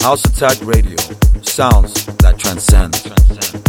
House Attack Radio. Sounds that transcend. transcend,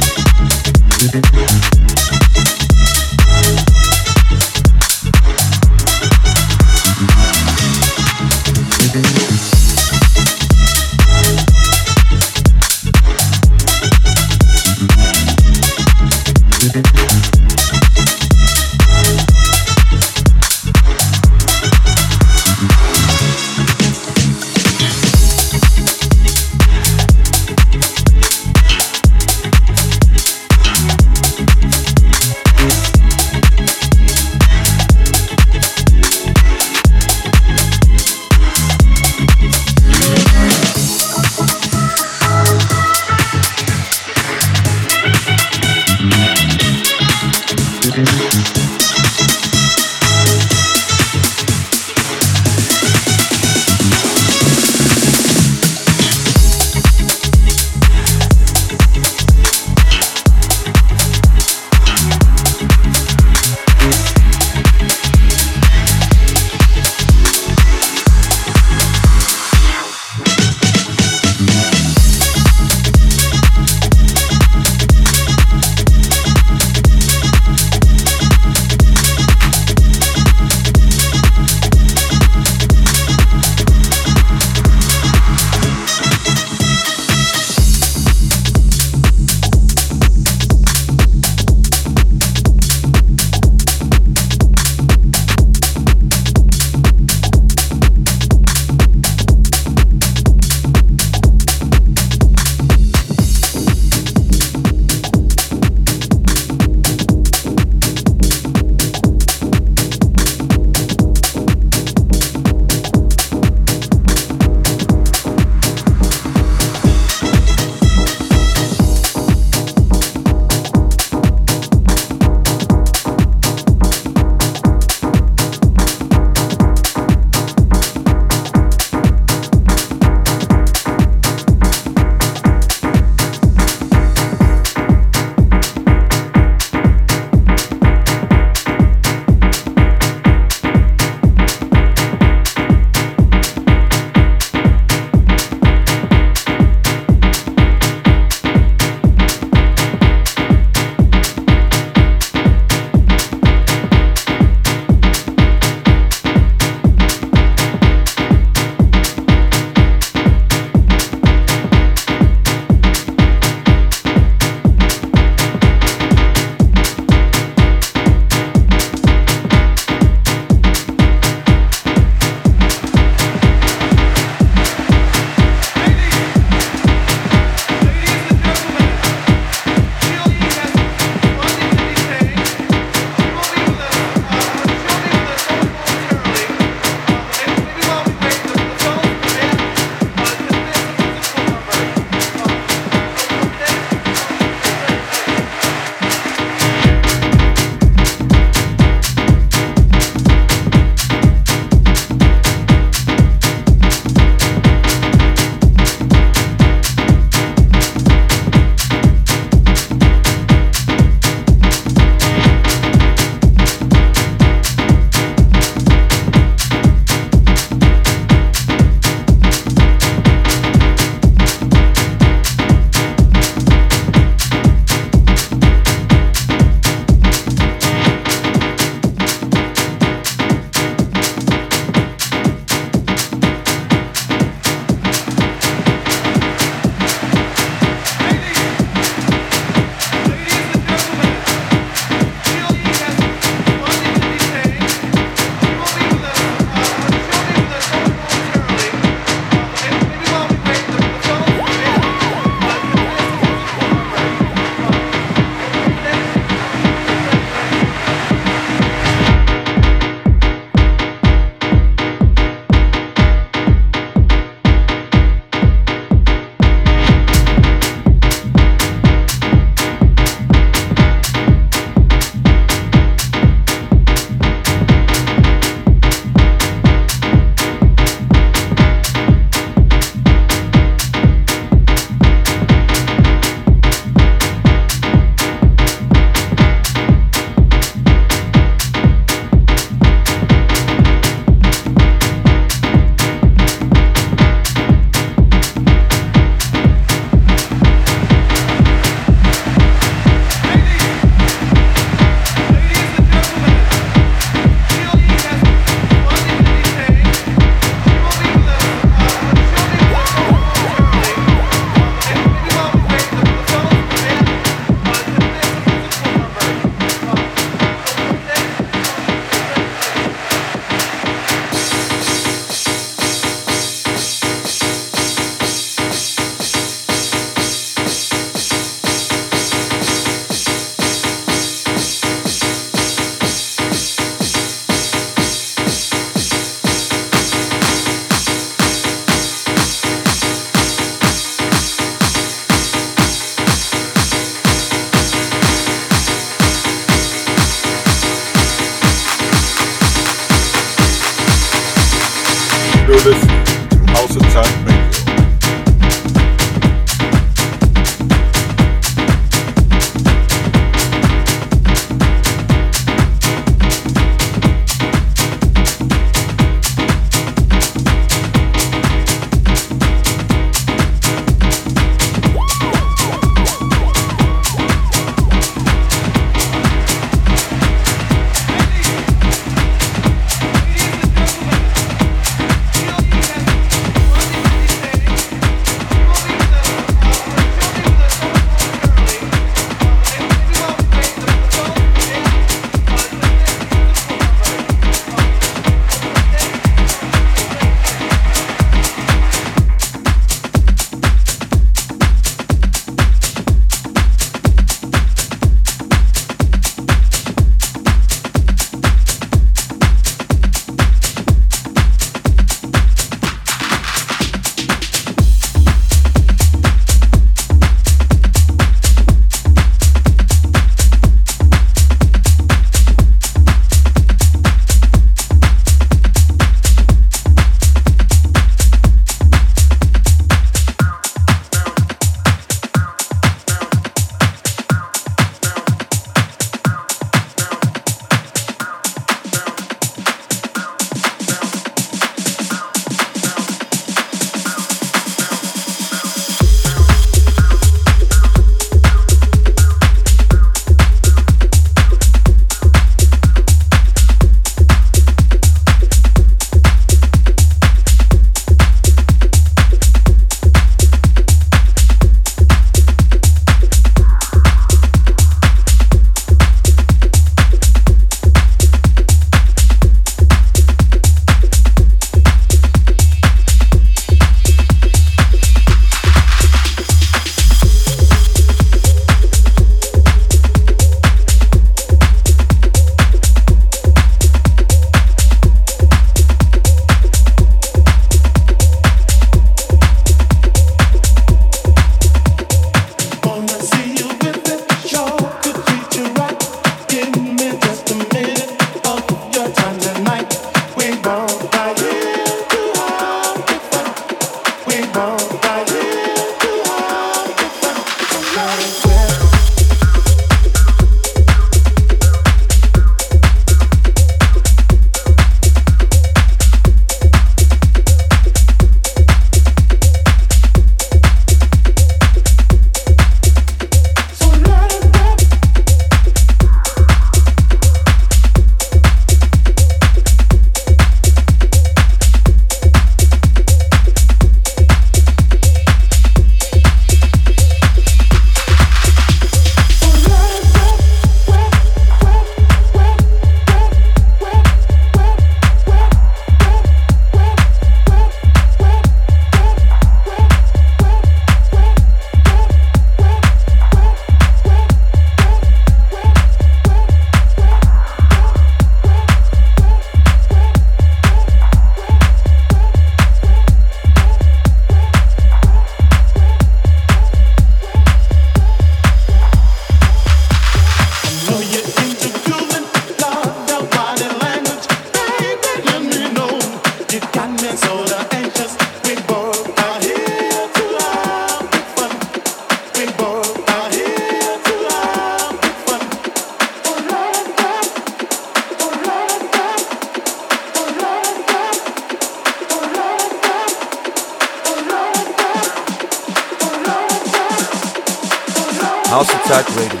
House Attack Radio.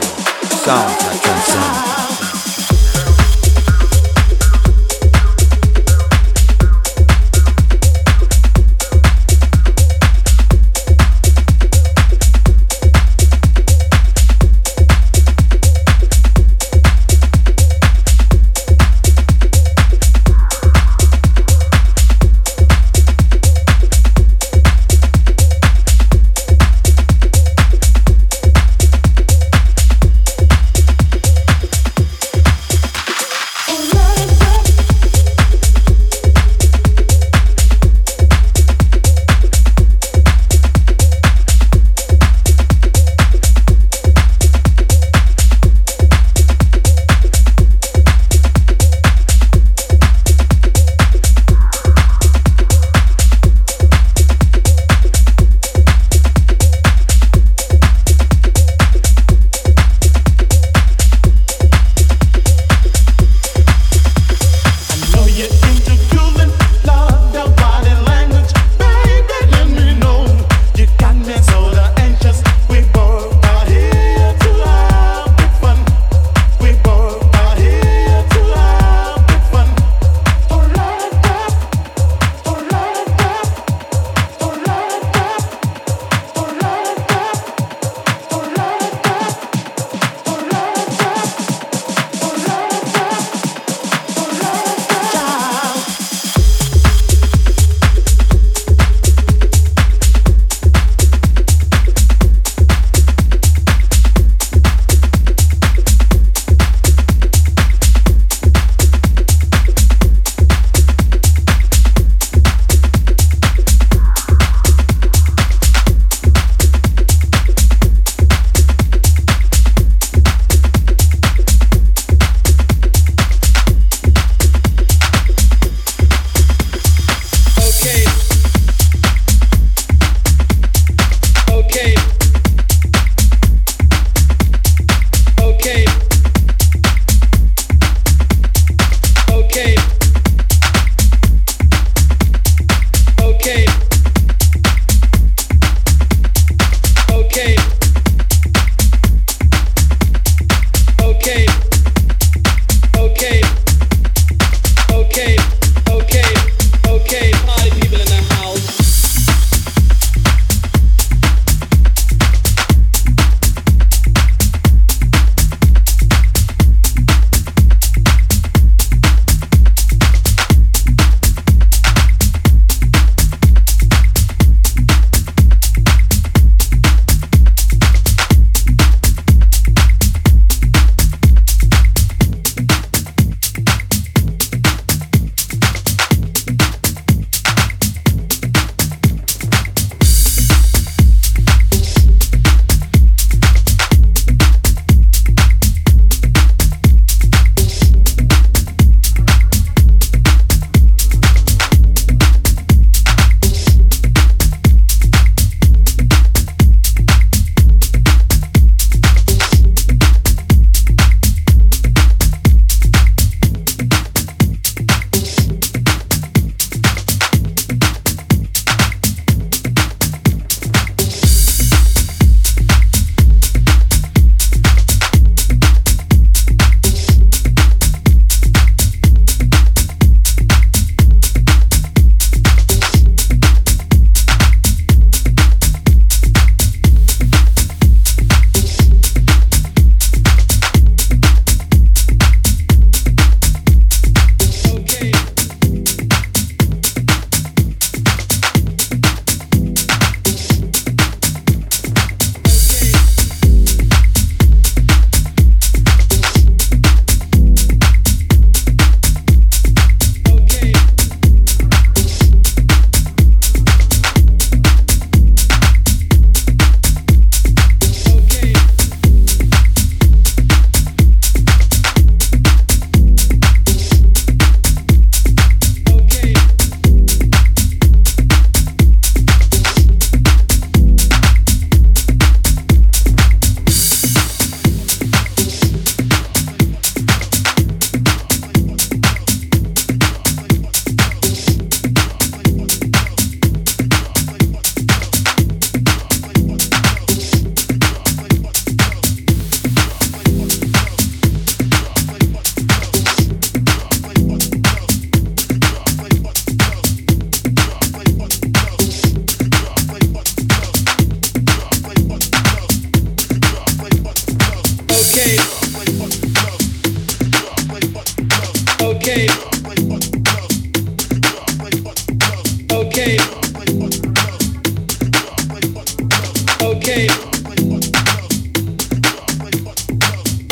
Sounds that transcend.